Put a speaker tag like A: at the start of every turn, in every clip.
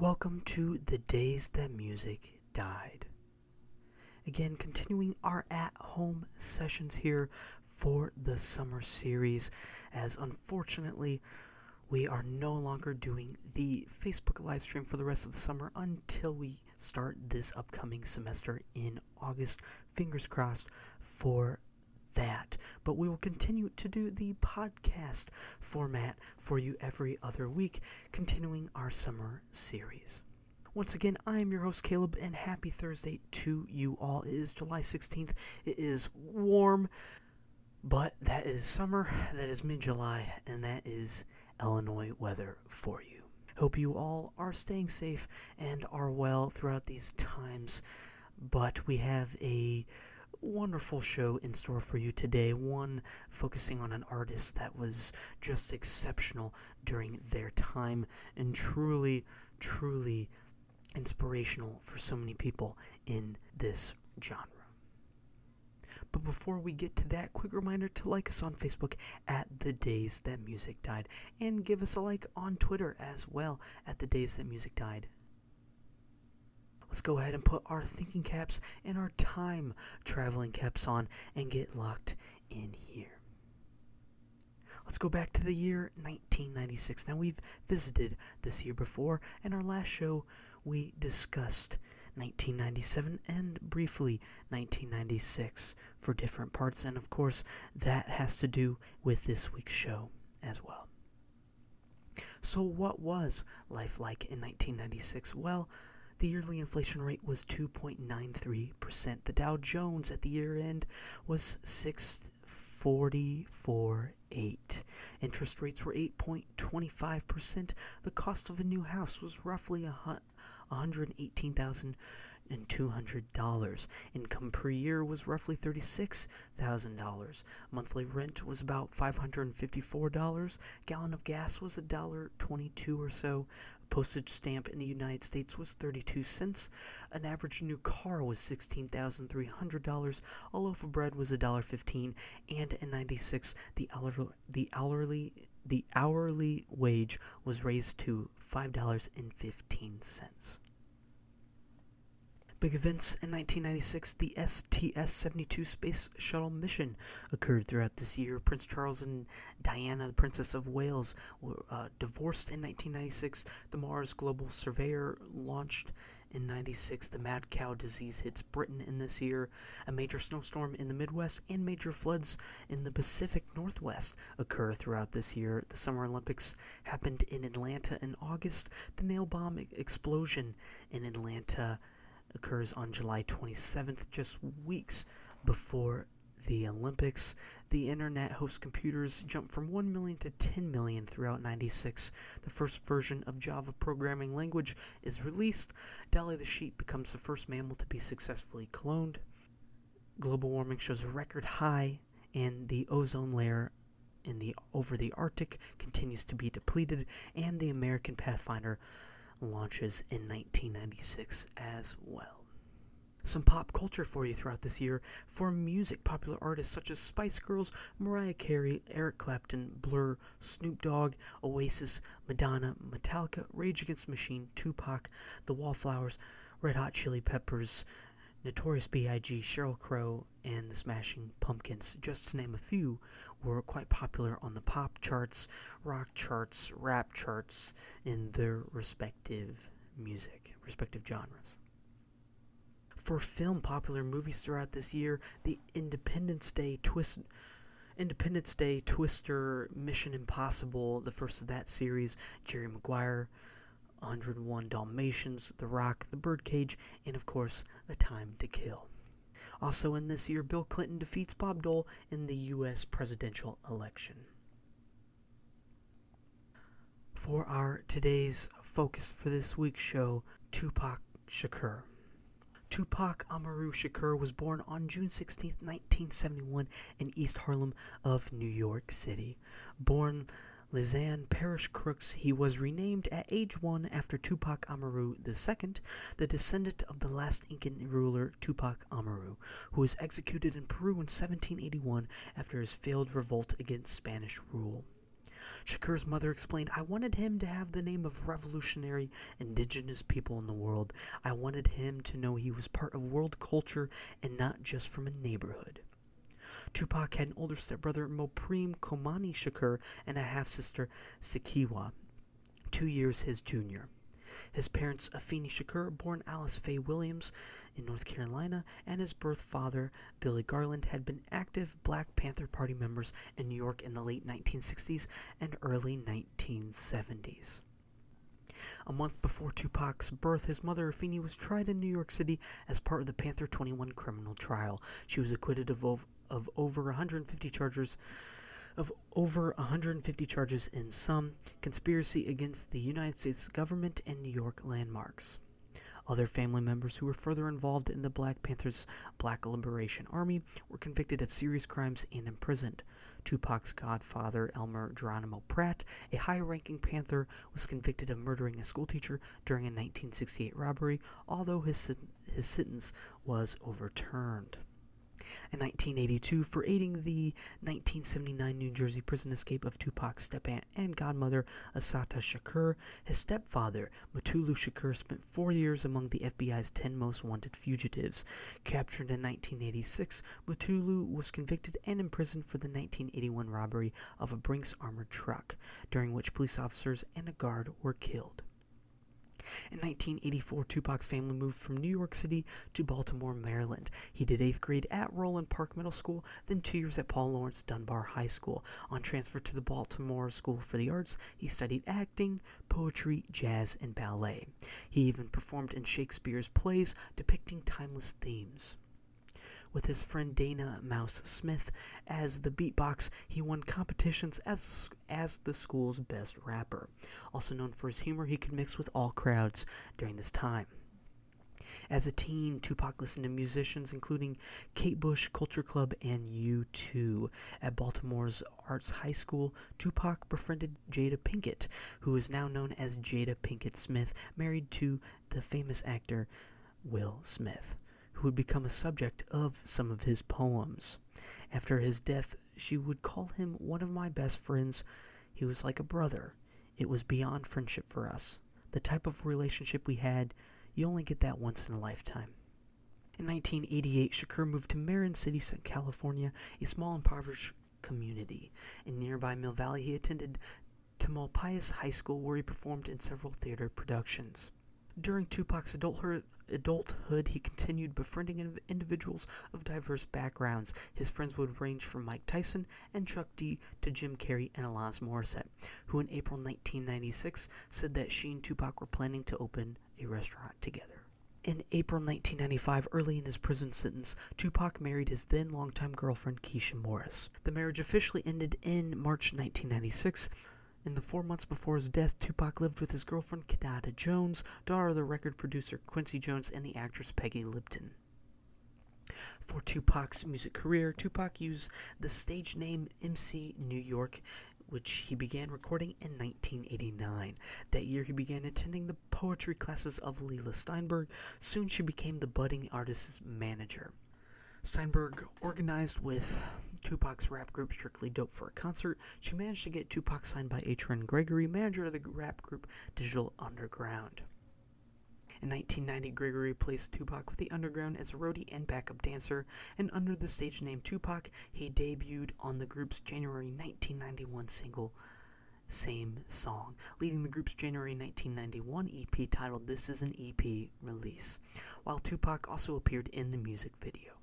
A: Welcome to the days that music died. Again, continuing our at home sessions here for the summer series, as unfortunately, we are no longer doing the Facebook live stream for the rest of the summer until we start this upcoming semester in August. Fingers crossed for that. But we will continue to do the podcast format for you every other week, continuing our summer series. Once again, I am your host Caleb, and happy Thursday to you all. It is July 16th. It is warm, but that is summer, that is mid July, and that is Illinois weather for you. Hope you all are staying safe and are well throughout these times. But we have a wonderful show in store for you today. One focusing on an artist that was just exceptional during their time and truly, truly inspirational for so many people in this genre. But before we get to that, quick reminder to like us on Facebook at The Days That Music Died and give us a like on Twitter as well at The Days That Music Died. Let's go ahead and put our thinking caps and our time traveling caps on and get locked in here. Let's go back to the year 1996. Now, we've visited this year before, and our last show we discussed 1997 and briefly 1996 for different parts, and of course, that has to do with this week's show as well. So, what was life like in 1996? Well, the yearly inflation rate was 2.93%. The Dow Jones at the year end was 644.8. Interest rates were 8.25%. The cost of a new house was roughly a $118,200. Income per year was roughly $36,000. Monthly rent was about $554. Gallon of gas was $1.22 or so. Postage stamp in the United States was 32 cents. An average new car was $16,300. A loaf of bread was $1.15. And in 96, the the hourly the hourly wage was raised to $5.15. Big events in 1996, the STS-72 space shuttle mission occurred throughout this year. Prince Charles and Diana, the Princess of Wales, were uh, divorced in 1996. The Mars Global Surveyor launched in 96. The mad cow disease hits Britain in this year. A major snowstorm in the Midwest and major floods in the Pacific Northwest occur throughout this year. The Summer Olympics happened in Atlanta in August. The nail bomb explosion in Atlanta occurs on July 27th, just weeks before the Olympics. The internet host computers jumped from 1 million to 10 million throughout 96. The first version of Java programming language is released. Dolly the sheep becomes the first mammal to be successfully cloned. Global warming shows a record high, and the ozone layer in the over the Arctic continues to be depleted, and the American Pathfinder launches in 1996 as well. Some pop culture for you throughout this year. For music, popular artists such as Spice Girls, Mariah Carey, Eric Clapton, Blur, Snoop Dogg, Oasis, Madonna, Metallica, Rage Against the Machine, Tupac, The Wallflowers, Red Hot Chili Peppers, Notorious B.I.G., Sheryl Crow, and the Smashing Pumpkins, just to name a few, were quite popular on the pop charts, rock charts, rap charts in their respective music, respective genres. For film, popular movies throughout this year, the Independence Day twist Independence Day, Twister, Mission Impossible, the first of that series, Jerry Maguire, 101 Dalmatians, The Rock, The Birdcage, and of course, The Time to Kill. Also in this year, Bill Clinton defeats Bob Dole in the U.S. presidential election. For our today's focus for this week's show, Tupac Shakur. Tupac Amaru Shakur was born on June 16, 1971, in East Harlem of New York City. Born Lesane Parish Crooks, he was renamed at age one after Tupac Amaru II, the descendant of the last Incan ruler Tupac Amaru, who was executed in Peru in 1781 after his failed revolt against Spanish rule. Shakur's mother explained, I wanted him to have the name of revolutionary indigenous people in the world. I wanted him to know he was part of world culture and not just from a neighborhood. Tupac had an older stepbrother, Mopreme Komani Shakur, and a half sister, Sekyiwa, two years his junior. His parents, Afeni Shakur, born Alice Faye Williams in North Carolina, and his birth father, Billy Garland, had been active Black Panther Party members in New York in the late 1960s and early 1970s. A month before Tupac's birth, his mother, Afeni, was tried in New York City as part of the Panther 21 criminal trial. She was acquitted of, of over 150 charges of over 150 charges in some conspiracy against the United States government and New York landmarks. Other family members who were further involved in the Black Panthers' Black Liberation Army were convicted of serious crimes and imprisoned. Tupac's godfather, Elmer Geronimo Pratt, a high ranking Panther, was convicted of murdering a schoolteacher during a 1968 robbery, although his, his sentence was overturned in 1982 for aiding the 1979 New Jersey prison escape of Tupac's step-aunt and godmother, Assata Shakur. His stepfather, Mutulu Shakur, spent four years among the FBI's 10 most wanted fugitives. Captured in 1986, Mutulu was convicted and imprisoned for the 1981 robbery of a Brinks armored truck, during which police officers and a guard were killed. In 1984, Tupac's family moved from New York City to Baltimore, Maryland. He did 8th grade at Roland Park Middle School, then two years at Paul Laurence Dunbar High School. On transfer to the Baltimore School for the Arts, he studied acting, poetry, jazz, and ballet. He even performed in Shakespeare's plays depicting timeless themes. With his friend Dana Mouse Smith as the beatbox, he won competitions as, as the school's best rapper. Also known for his humor, he could mix with all crowds during this time. As a teen, Tupac listened to musicians including Kate Bush, Culture Club, and U2. At Baltimore's Arts High School, Tupac befriended Jada Pinkett, who is now known as Jada Pinkett Smith, married to the famous actor Will Smith who would become a subject of some of his poems. After his death, she would call him one of my best friends. He was like a brother. It was beyond friendship for us. The type of relationship we had, you only get that once in a lifetime. In 1988, Shakur moved to Marin City, California, a small impoverished community. In nearby Mill Valley, he attended Tamalpais High School, where he performed in several theater productions. During Tupac's adulthood, adulthood, he continued befriending individuals of diverse backgrounds. His friends would range from Mike Tyson and Chuck D to Jim Carrey and Alanis Morissette, who in April 1996 said that she and Tupac were planning to open a restaurant together. In April 1995, early in his prison sentence, Tupac married his then longtime girlfriend Keisha Morris. The marriage officially ended in March 1996. In the four months before his death, Tupac lived with his girlfriend Kidada Jones, daughter of the record producer Quincy Jones, and the actress Peggy Lipton. For Tupac's music career, Tupac used the stage name MC New York, which he began recording in 1989. That year, he began attending the poetry classes of Leila Steinberg. Soon, she became the budding artist's manager. Steinberg organized with Tupac's rap group Strictly Dope for a concert. She managed to get Tupac signed by Atron Gregory, manager of the rap group Digital Underground. In 1990, Gregory replaced Tupac with the Underground as a roadie and backup dancer, and under the stage name Tupac, he debuted on the group's January 1991 single Same Song, leading the group's January 1991 EP titled This Is an EP release, while Tupac also appeared in the music video.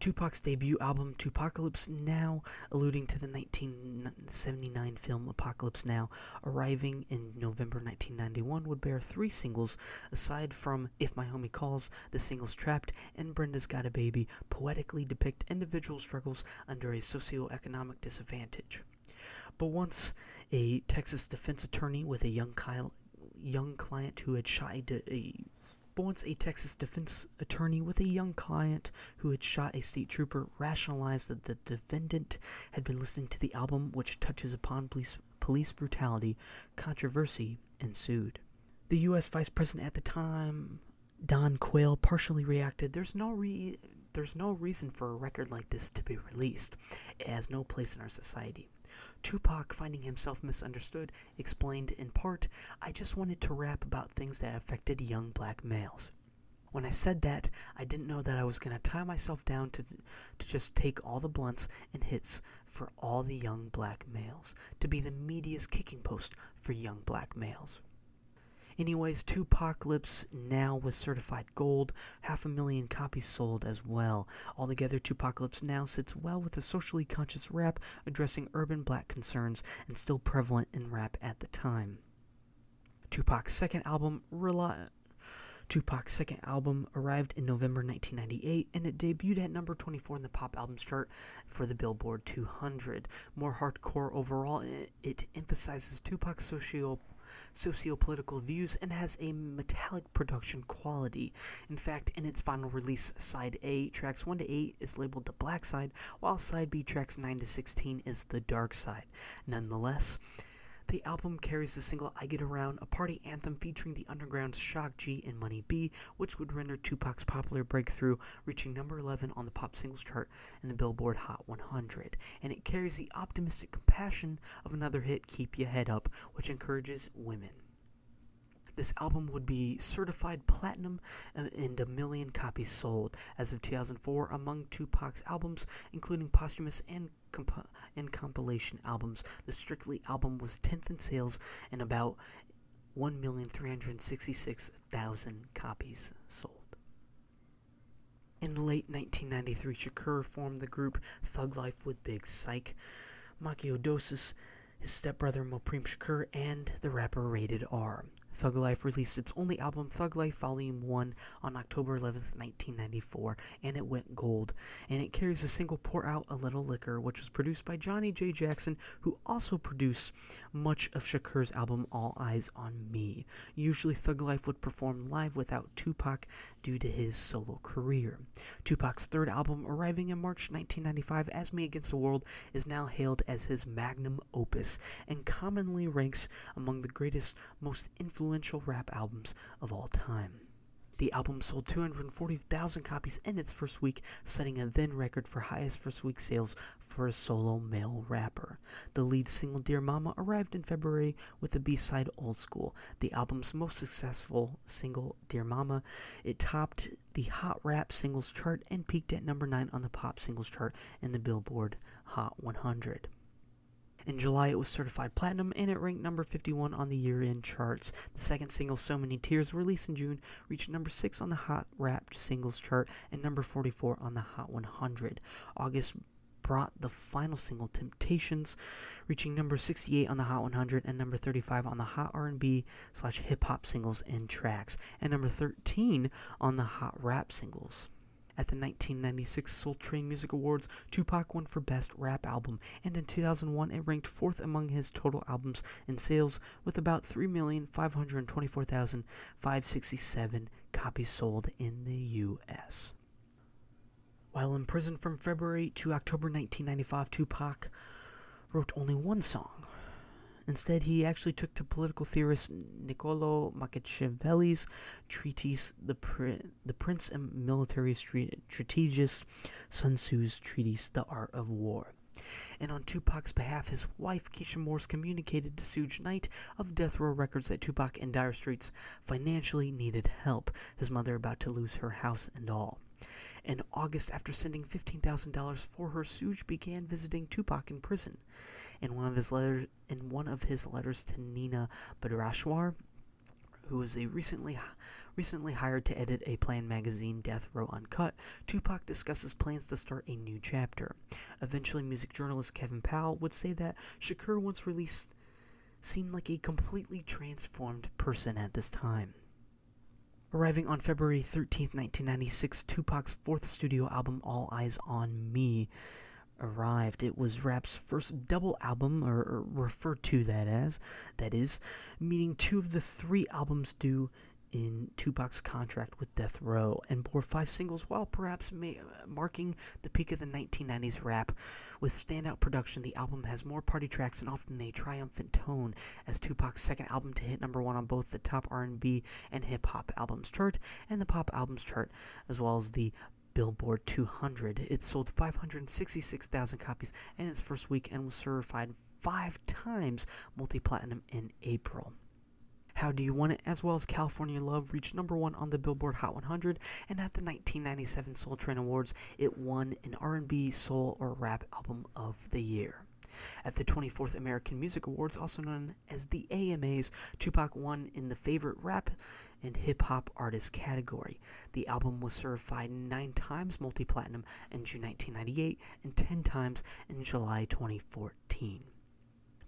A: Tupac's debut album, 2Pacalypse Now, alluding to the 1979 film Apocalypse Now, arriving in November 1991, would bear three singles, aside from If My Homie Calls, the singles Trapped, and Brenda's Got a Baby, poetically depict individual struggles under a socioeconomic disadvantage. But once a Texas defense attorney with a young, young client who had shot a once a Texas defense attorney with a young client who had shot a state trooper rationalized that the defendant had been listening to the album, which touches upon police, police brutality, controversy ensued. The U.S. Vice President at the time, Dan Quayle, partially reacted, "There's no re- there's no reason for a record like this to be released. It has no place in our society." Tupac, finding himself misunderstood, explained in part, I just wanted to rap about things that affected young black males. When I said that, I didn't know that I was going to tie myself down to, to just take all the blunts and hits for all the young black males, to be the media's kicking post for young black males. Anyways, 2Pacalypse now was certified gold, half a million copies sold as well. Altogether, 2Pacalypse now sits well with a socially conscious rap addressing urban black concerns and still prevalent in rap at the time. Tupac's second album, Rely Tupac's second album arrived in November 1998 and it debuted at number 24 in the pop albums chart for the Billboard 200. More hardcore overall, it emphasizes Tupac's socio socio-political views and has a metallic production quality. In fact, in its final release, side A, tracks 1 to 8 is labeled the black side, while side B, tracks 9 to 16 is the dark side. Nonetheless, the album carries the single I Get Around, a party anthem featuring the Underground's Shock G and Money B, which would render Tupac's popular breakthrough, reaching number 11 on the pop singles chart in the Billboard Hot 100. And it carries the optimistic compassion of another hit, Keep Your Head Up, which encourages women. This album would be certified platinum uh, and a million copies sold as of 2004 among Tupac's albums, including posthumous and, comp- and compilation albums. The Strictly album was 10th in sales and about 1,366,000 copies sold. In late 1993, Shakur formed the group Thug Life with Big Syke, Macadoshis, his stepbrother Mopreme Shakur, and the rapper Rated R. Thug Life released its only album, Thug Life Volume 1, on October 11th, 1994, and it went gold. And it carries the single Pour Out a Little Liquor, which was produced by Johnny J. Jackson, who also produced much of Shakur's album All Eyes on Me. Usually, Thug Life would perform live without Tupac due to his solo career. Tupac's third album, arriving in March 1995 as Me Against the World, is now hailed as his magnum opus and commonly ranks among the greatest, most influential influential rap albums of all time. The album sold 240,000 copies in its first week, setting a then record for highest first week sales for a solo male rapper. The lead single Dear Mama arrived in February with the B-side Old School, the album's most successful single Dear Mama. It topped the Hot Rap Singles chart and peaked at number 9 on the Pop Singles chart in the Billboard Hot 100. In July, it was certified platinum and it ranked number 51 on the year end charts. The second single, So Many Tears, released in June, reached number 6 on the Hot Rap Singles chart and number 44 on the Hot 100. August brought the final single Temptations, reaching number 68 on the Hot 100 and number 35 on the Hot R&B slash hip hop singles and tracks, and number 13 on the Hot Rap singles. At the 1996 Soul Train Music Awards, Tupac won for Best Rap Album, and in 2001 it ranked fourth among his total albums in sales with about 3,524,567 copies sold in the U.S. While in prison from February to October 1995, Tupac wrote only one song, Instead, he actually took to political theorist Niccolo Machiavelli's treatise, The, the Prince and Military Strategist, Sun Tzu's treatise, The Art of War. And on Tupac's behalf, his wife Keisha Morris communicated to Suge Knight of Death Row Records that Tupac and dire straits financially needed help, his mother about to lose her house and all. In August, after sending $15,000 for her, Suge began visiting Tupac in prison. In one of his letters, in one of his letters to Nina Bhadreshwar, who was a recently recently hired to edit a planned magazine, Death Row Uncut, Tupac discusses plans to start a new chapter. Eventually, music journalist Kevin Powell would say that Shakur, once released, seemed like a completely transformed person at this time. Arriving on February 13, 1996, Tupac's fourth studio album, All Eyes on Me, arrived. It was rap's first double album, or, or, referred to that as, that is, meaning two of the three albums due in Tupac's contract with Death Row, and bore five singles while perhaps may, uh, marking the peak of the 1990s rap. With standout production, the album has more party tracks and often a triumphant tone as Tupac's second album to hit number one on both the top R&B and hip hop albums chart and the pop albums chart, as well as the Billboard 200. It sold 566,000 copies in its first week and was certified five times multi platinum in April. How Do You Want It, as well as California Love, reached number one on the Billboard Hot 100, and at the 1997 Soul Train Awards, it won an R&B, Soul, or Rap Album of the Year. At the 24th American Music Awards, also known as the AMAs, Tupac won in the Favorite Rap and Hip Hop Artist category. The album was certified nine times multi platinum in June 1998 and 10 times in July 2014.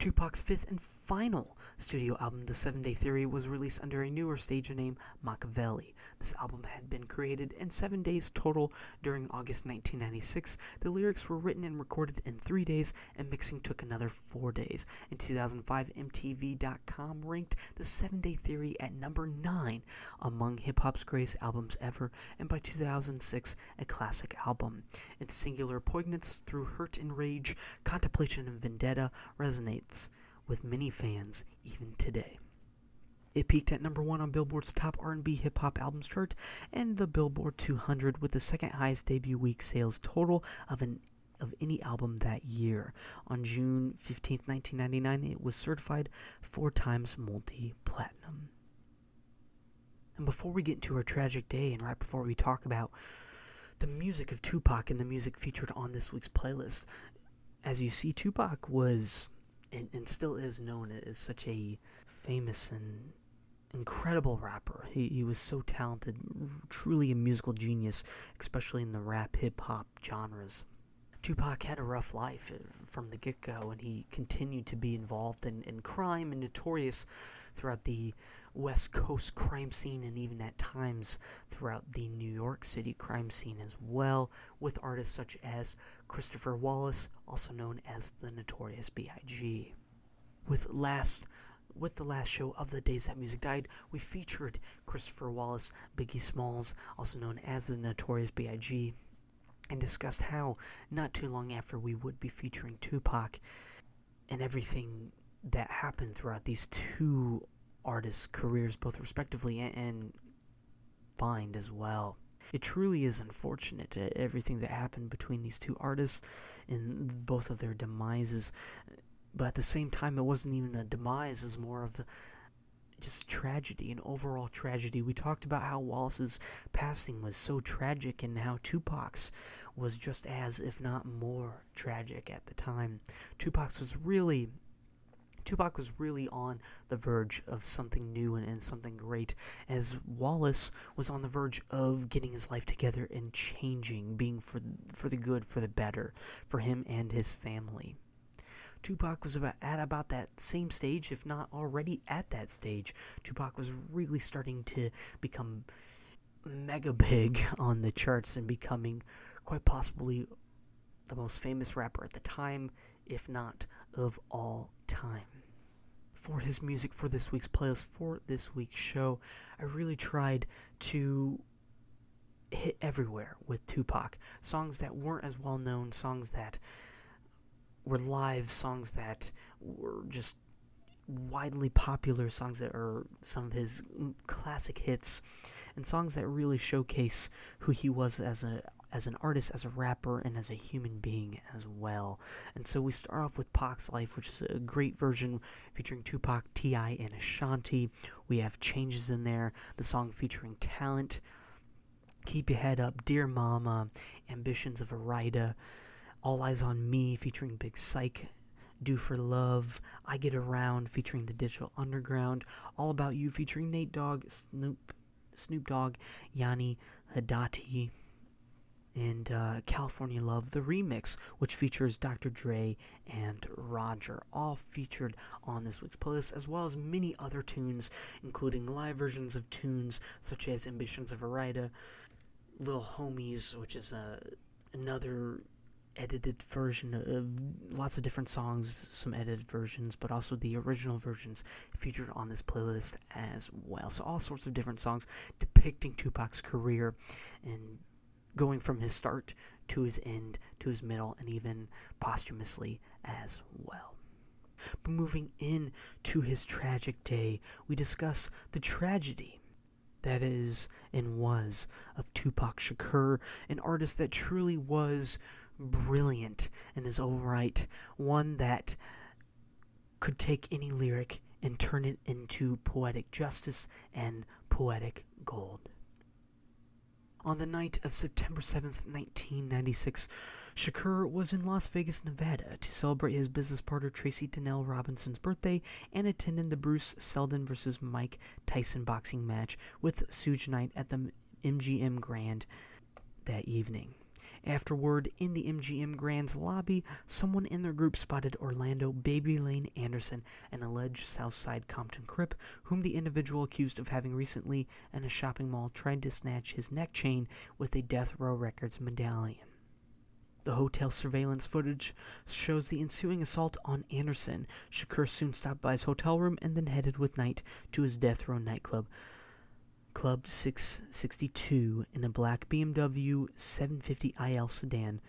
A: Tupac's fifth and final studio album, The Seven Day Theory, was released under a newer stage name, Machiavelli. This album had been created in seven days total during August 1996. The lyrics were written and recorded in three days, and mixing took another four days. In 2005, MTV.com ranked The Seven Day Theory at number nine among hip hop's greatest albums ever, and by 2006, a classic album. Its singular poignance through hurt and rage, contemplation and vendetta resonates with many fans even today. It peaked at number one on Billboard's top R&B hip hop albums chart and the Billboard 200 with the second highest debut week sales total of an of any album that year. On June 15, 1999, it was certified four times multi-platinum. And before we get into our tragic day and right before we talk about the music of Tupac and the music featured on this week's playlist, as you see, Tupac was and, and still is known as such a famous and incredible rapper. He, he was so talented, truly a musical genius, especially in the rap hip hop genres. Tupac had a rough life uh, from the get go, and he continued to be involved in, in crime and notorious throughout the West Coast crime scene and even at times throughout the New York City crime scene as well, with artists such as Christopher Wallace, also known as the Notorious B.I.G. With last with the last show of the days that music died, we featured Christopher Wallace, Biggie Smalls, also known as the Notorious B.I.G., and discussed how not too long after we would be featuring Tupac and everything that happened throughout these two artists' careers, both respectively and, and as well. It truly is unfortunate everything that happened between these two artists and both of their demises. But at the same time, it wasn't even a demise; it's more of a, just tragedy, an overall tragedy. We talked about how Wallace's passing was so tragic, and how Tupac's was just as, if not more, tragic at the time. Tupac's was really Tupac was really on the verge of something new and, and, something great, as Wallace was on the verge of getting his life together and changing, being for for the good, for the better, for him and his family. Tupac was about at about that same stage, if not already at that stage. Tupac was really starting to become mega big on the charts and becoming quite possibly the most famous rapper at the time, if not of all time. For his music for this week's playlist, for this week's show, I really tried to hit everywhere with Tupac. Songs that weren't as well known, songs that were live, songs that were just widely popular, songs that are some of his classic hits, and songs that really showcase who he was as a as an artist, as a rapper, and as a human being as well. And so we start off with Pac's Life, which is a great version featuring Tupac, T.I., and Ashanti. We have changes in there, the song featuring Talent, Keep Your Head Up, Dear Mama, Ambitions of a Rida, All Eyes on Me featuring Big Syke, do for Love, I Get Around featuring the Digital Underground, All About You featuring Nate Dogg, Snoop, Snoop Dogg, Yanni Hadati, and uh, California Love, the remix, which features Dr. Dre and Roger, all featured on this week's playlist, as well as many other tunes, including live versions of tunes such as Ambitions of a Rida, Little Homies, which is uh, another edited version of lots of different songs, some edited versions, but also the original versions featured on this playlist as well. So, all sorts of different songs depicting Tupac's career and going from his start to his end to his middle and even posthumously as well. But moving in to his tragic day, we discuss the tragedy that is and was of Tupac Shakur, an artist that truly was brilliant in his own right, one that could take any lyric and turn it into poetic justice and poetic gold. On the night of September 7th, 1996, Shakur was in Las Vegas, Nevada to celebrate his business partner Tracy Donnell Robinson's birthday and attended the Bruce Seldon vs. Mike Tyson boxing match with Suge Knight at the MGM Grand that evening. Afterward, in the MGM Grand's lobby, someone in their group spotted Orlando Baby Lane Anderson, an alleged Southside Compton Crip, whom the individual accused of having recently, in a shopping mall, tried to snatch his neck chain with a Death Row Records medallion. The hotel surveillance footage shows the ensuing assault on Anderson. Shakur soon stopped by his hotel room and then headed with Knight to his Death Row nightclub. Club 662 in a black BMW 750 IL sedan,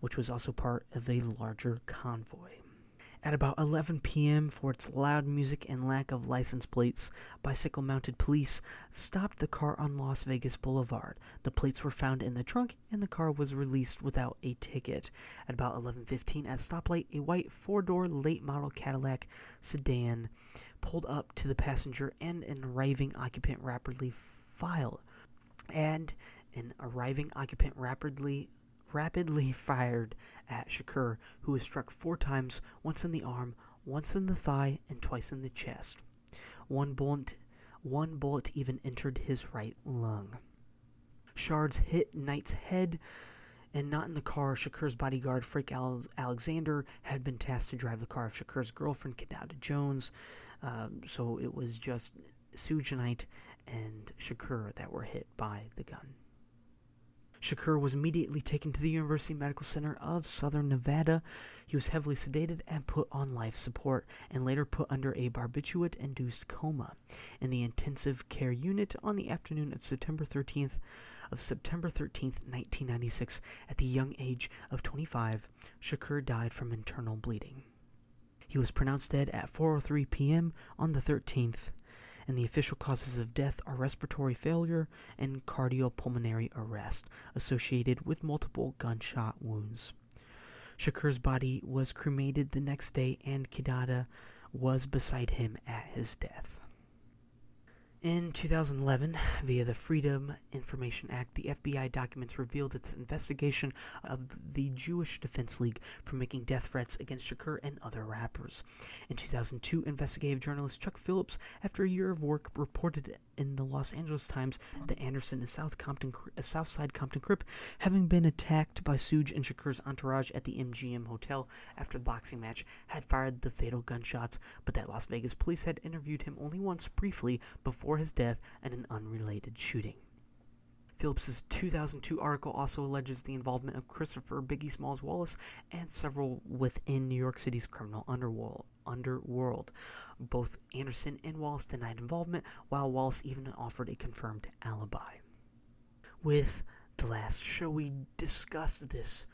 A: which was also part of a larger convoy. At about 11 p.m., for its loud music and lack of license plates, bicycle mounted police stopped the car on Las Vegas Boulevard. The plates were found in the trunk and the car was released without a ticket. At about 11:15 at stoplight, a white four-door late model Cadillac sedan pulled up to the passenger and an arriving occupant rapidly filed and an arriving occupant rapidly rapidly fired at Shakur, who was struck four times, once in the arm, once in the thigh, and twice in the chest. One bullet, one bullet even entered his right lung. Shards hit Knight's head, and not in the car. Shakur's bodyguard, Frank Alexander, had been tasked to drive the car of Shakur's girlfriend, Kidada Jones. Um, so it was just Knight and Shakur that were hit by the gun. Shakur was immediately taken to the University Medical Center of Southern Nevada. He was heavily sedated and put on life support, and later put under a barbiturate-induced coma in the intensive care unit on the afternoon of September 13th of September 13th, 1996, at the young age of 25. Shakur died from internal bleeding. He was pronounced dead at 4:03 p.m. on the 13th and the official causes of death are respiratory failure and cardiopulmonary arrest associated with multiple gunshot wounds. Shakur's body was cremated the next day, and Kidada was beside him at his death. In 2011, via the Freedom Information Act, the FBI documents revealed its investigation of the Jewish Defense League for making death threats against Shakur and other rappers. In 2002, investigative journalist Chuck Phillips, after a year of work, reported in the Los Angeles Times that Anderson and South Compton, uh, Southside Compton Crip, having been attacked by Suge and Shakur's entourage at the MGM Hotel after the boxing match, had fired the fatal gunshots, but that Las Vegas police had interviewed him only once briefly before his death and an unrelated shooting. Phillips's 2002 article also alleges the involvement of Christopher Biggie Smalls Wallace and several within New York City's criminal underworld. underworld. Both Anderson and Wallace denied involvement, while Wallace even offered a confirmed alibi. With the last show, we discussed this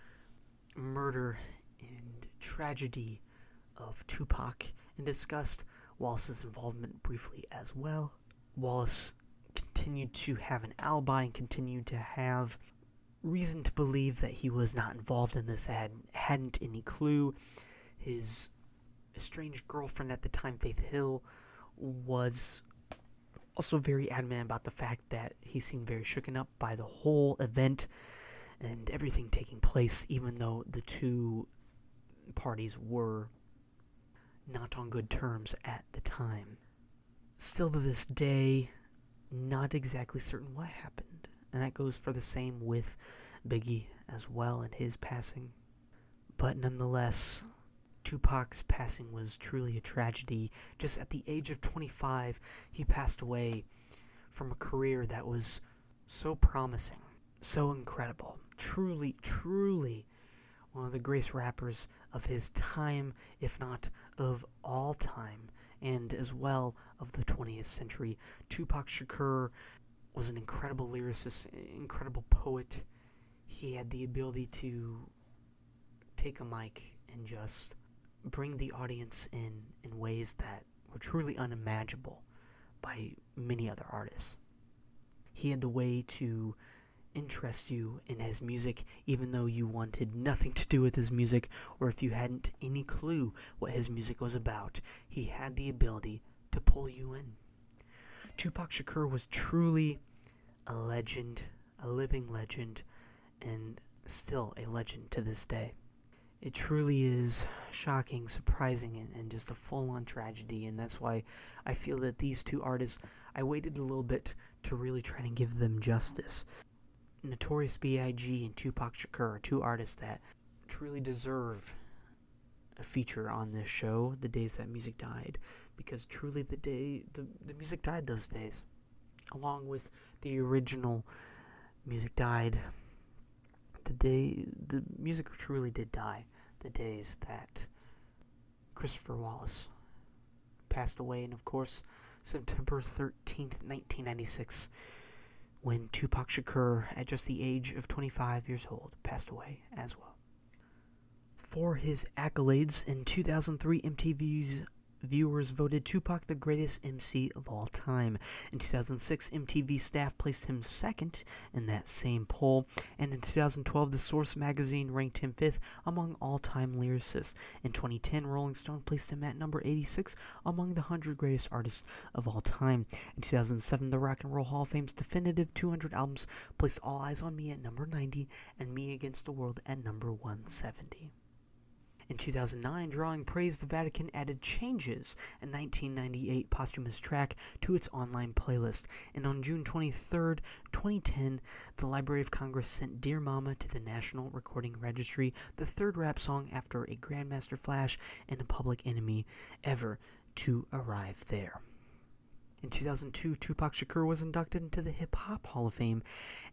A: murder and tragedy of Tupac and discussed Wallace's involvement briefly as well. Wallace continued to have an alibi and continued to have reason to believe that he was not involved in this, had, hadn't any clue. His estranged girlfriend at the time, Faith Hill, was also very adamant about the fact that he seemed very shooken up by the whole event and everything taking place, even though the two parties were not on good terms at the time. Still to this day, not exactly certain what happened. And that goes for the same with Biggie as well and his passing. But nonetheless, Tupac's passing was truly a tragedy. Just at the age of 25, he passed away from a career that was so promising, so incredible. Truly, truly one of the greatest rappers of his time, if not of all time and as well of the 20th century. Tupac Shakur was an incredible lyricist, incredible poet. He had the ability to take a mic and just bring the audience in in ways that were truly unimaginable by many other artists. He had the way to interest you in his music, even though you wanted nothing to do with his music, or if you hadn't any clue what his music was about, he had the ability to pull you in. Tupac Shakur was truly a legend, a living legend, and still a legend to this day. It truly is shocking, surprising, and, and just a full on tragedy, and that's why I feel that these two artists, I waited a little bit to really try to give them justice. Notorious B.I.G. and Tupac Shakur are two artists that truly deserve a feature on this show, The Days That Music Died, because truly the day the, the music died those days. Along with the original music died the day the music truly did die the days that Christopher Wallace passed away and of course September 13th 1996 when Tupac Shakur at just the age of 25 years old passed away as well. For his accolades in 2003 MTV's viewers voted Tupac the greatest MC of all time. In 2006, MTV staff placed him second in that same poll, and in 2012, The Source magazine ranked him fifth among all time lyricists. In 2010, Rolling Stone placed him at number 86 among the 100 greatest artists of all time. In 2007, the Rock and Roll Hall of Fame's definitive 200 albums placed All Eyes on Me at number 90 and Me Against the World at number 170. In 2009, Drawing Praise, the Vatican added Changes, a 1998 posthumous track, to its online playlist. And on June 23, 2010, the Library of Congress sent Dear Mama to the National Recording Registry, the third rap song after a Grandmaster Flash and a Public Enemy ever to arrive there. In 2002, Tupac Shakur was inducted into the Hip Hop Hall of Fame,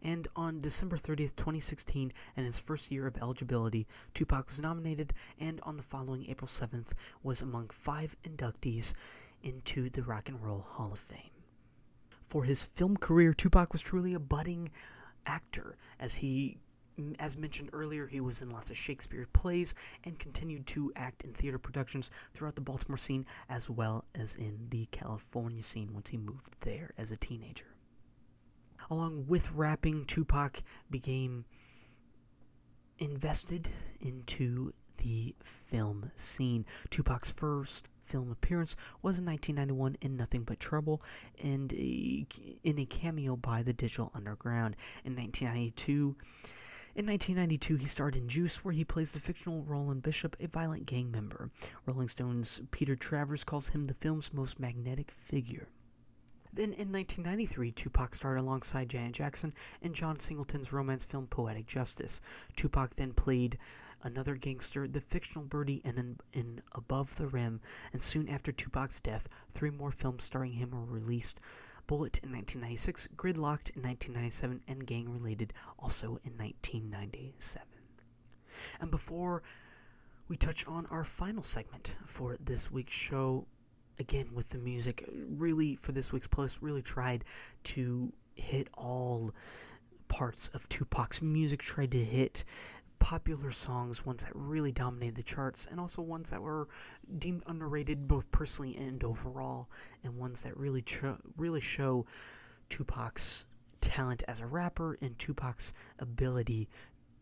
A: and on December 30th, 2016, in his first year of eligibility, Tupac was nominated, and on the following April 7th, was among five inductees into the Rock and Roll Hall of Fame. For his film career, Tupac was truly a budding actor, as he as mentioned earlier, he was in lots of Shakespeare plays and continued to act in theater productions throughout the Baltimore scene as well as in the California scene once he moved there as a teenager. Along with rapping, Tupac became invested into the film scene. Tupac's first film appearance was in 1991 in Nothing But Trouble and a, in a cameo by the Digital Underground. In 1992, in 1992, he starred in Juice, where he plays the fictional Roland Bishop, a violent gang member. Rolling Stone's Peter Travers calls him the film's most magnetic figure. Then in 1993, Tupac starred alongside Janet Jackson in John Singleton's romance film Poetic Justice. Tupac then played another gangster, the fictional Birdie, in, in Above the Rim, and soon after Tupac's death, three more films starring him were released. Bullet in 1996, Gridlocked in 1997, and Gang Related also in 1997. And before we touch on our final segment for this week's show, again with the music, really for this week's playlist, really tried to hit all parts of Tupac's music, tried to hit popular songs, ones that really dominated the charts, and also ones that were deemed underrated both personally and overall, and ones that really cho- really show Tupac's talent as a rapper and Tupac's ability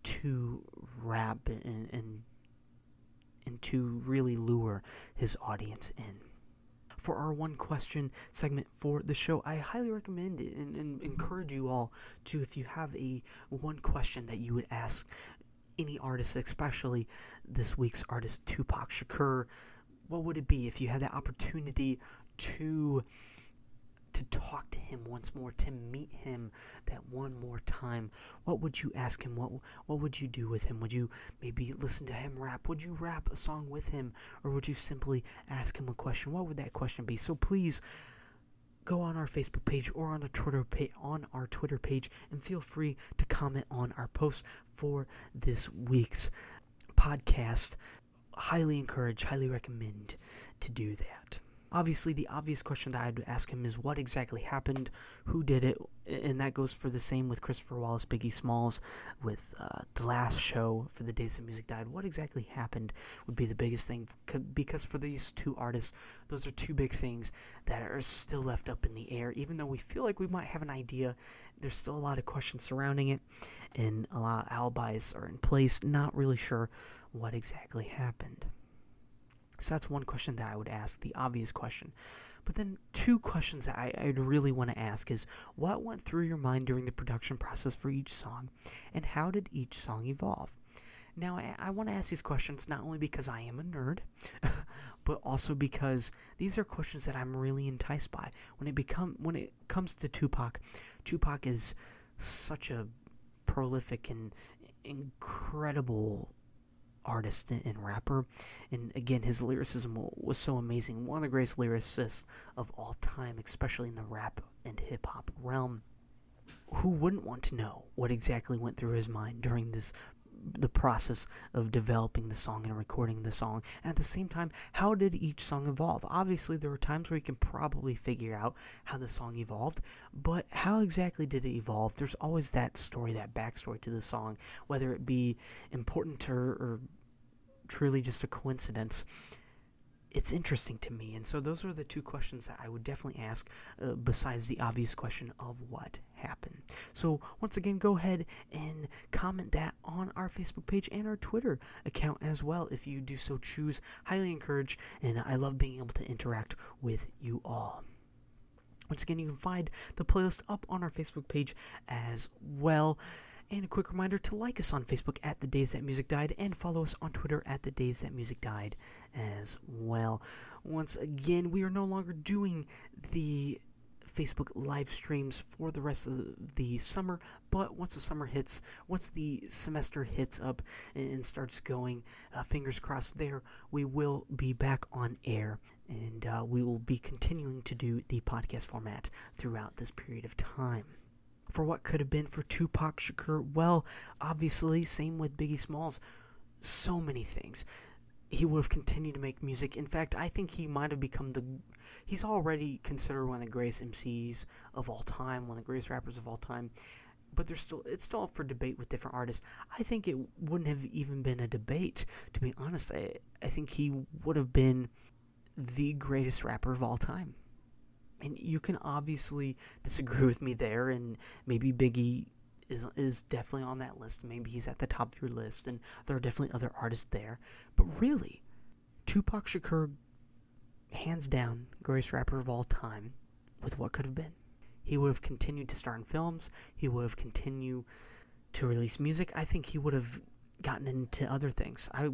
A: to rap and and, and to really lure his audience in. For our one question segment for the show, I highly recommend it and, and encourage you all to, if you have a one question that you would ask any artist, especially this week's artist Tupac Shakur, what would it be if you had the opportunity to to talk to him once more, to meet him that one more time? What would you ask him? What what would you do with him? Would you maybe listen to him rap? Would you rap a song with him, or would you simply ask him a question? What would that question be? So please go on our Facebook page or on the Twitter page on our Twitter page and feel free to comment on our post for this week's podcast. Highly encourage, highly recommend to do that. Obviously, the obvious question that I'd ask him is what exactly happened, who did it, and that goes for the same with Christopher Wallace, Biggie Smalls, with uh, the last show for the Days That Music Died. What exactly happened would be the biggest thing because for these two artists, those are two big things that are still left up in the air. Even though we feel like we might have an idea, there's still a lot of questions surrounding it, and a lot of alibis are in place. Not really sure what exactly happened. So that's one question that I would ask, the obvious question. But then two questions that I, I'd really want to ask is what went through your mind during the production process for each song, and how did each song evolve? Now, I, I want to ask these questions not only because I am a nerd, but also because these are questions that I'm really enticed by. When it become when it comes to Tupac, Tupac is such a prolific and incredible artist and rapper. And again, his lyricism was so amazing. One of the greatest lyricists of all time, especially in the rap and hip hop realm. Who wouldn't want to know what exactly went through his mind during this the process of developing the song and recording the song. And at the same time, how did each song evolve? Obviously, there were times where you can probably figure out how the song evolved, but how exactly did it evolve? There's always that story, that backstory to the song, whether it be important or, or truly just a coincidence it's interesting to me. And so those are the two questions that I would definitely ask uh, besides the obvious question of what happened. So once again, go ahead and comment that on our Facebook page and our Twitter account as well if you do so choose. Highly encourage, and I love being able to interact with you all. Once again, you can find the playlist up on our Facebook page as well. And a quick reminder to like us on Facebook at The Days That Music Died and follow us on Twitter at The Days That Music Died as well. Once again, we are no longer doing the Facebook live streams for the rest of the summer, but once the summer hits, once the semester hits up and starts going, uh, fingers crossed there, we will be back on air and uh, we will be continuing to do the podcast format throughout this period of time for what could have been for Tupac Shakur? Well, obviously, same with Biggie Smalls. So many things. He would have continued to make music. In fact, I think he might have become the. He's already considered one of the greatest MCs of all time, one of the greatest rappers of all time. But there's still it's still up for debate with different artists. I think it wouldn't have even been a debate, to be honest. I I think he would have been the greatest rapper of all time and you can obviously disagree with me there, and maybe Biggie is is definitely on that list. Maybe he's at the top of your list, and there are definitely other artists there. But really, Tupac Shakur, hands down, greatest rapper of all time, with what could have been. He would have continued to star in films. He would have continued to release music. I think he would have gotten into other things. I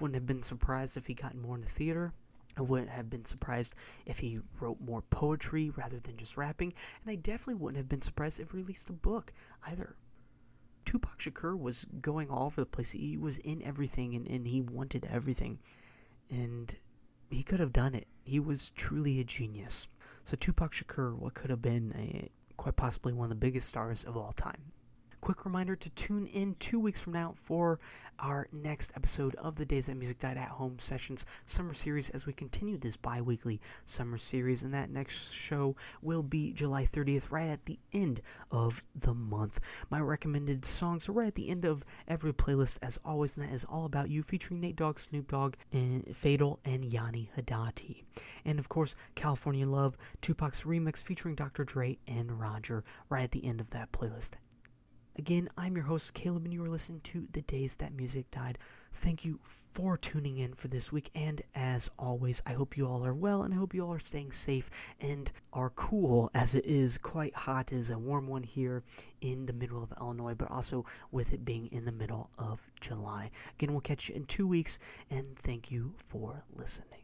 A: wouldn't have been surprised if he got more into theater. I wouldn't have been surprised if he wrote more poetry rather than just rapping, and I definitely wouldn't have been surprised if he released a book either. Tupac Shakur was going all over the place. He was in everything and, and he wanted everything. And he could have done it. He was truly a genius. So Tupac Shakur, what could have been a, quite possibly one of the biggest stars of all time. Quick reminder to tune in two weeks from now for our next episode of the Days That Music Died at Home Sessions Summer Series as we continue this bi weekly summer series. And that next show will be July 30th, right at the end of the month. My recommended songs are right at the end of every playlist, as always, and that is All About You featuring Nate Dogg, Snoop Dogg, and Fatal, and Yaki Kadafi. And of course, California Love, Tupac's remix featuring Dr. Dre and Roger, right at the end of that playlist Again, I'm your host, Caleb, and you are listening to The Days That Music Died. Thank you for tuning in for this week, and as always, I hope you all are well, and I hope you all are staying safe and are cool, as it is quite hot. It is a warm one here in the middle of Illinois, but also with it being in the middle of July. Again, we'll catch you in two weeks, and thank you for listening.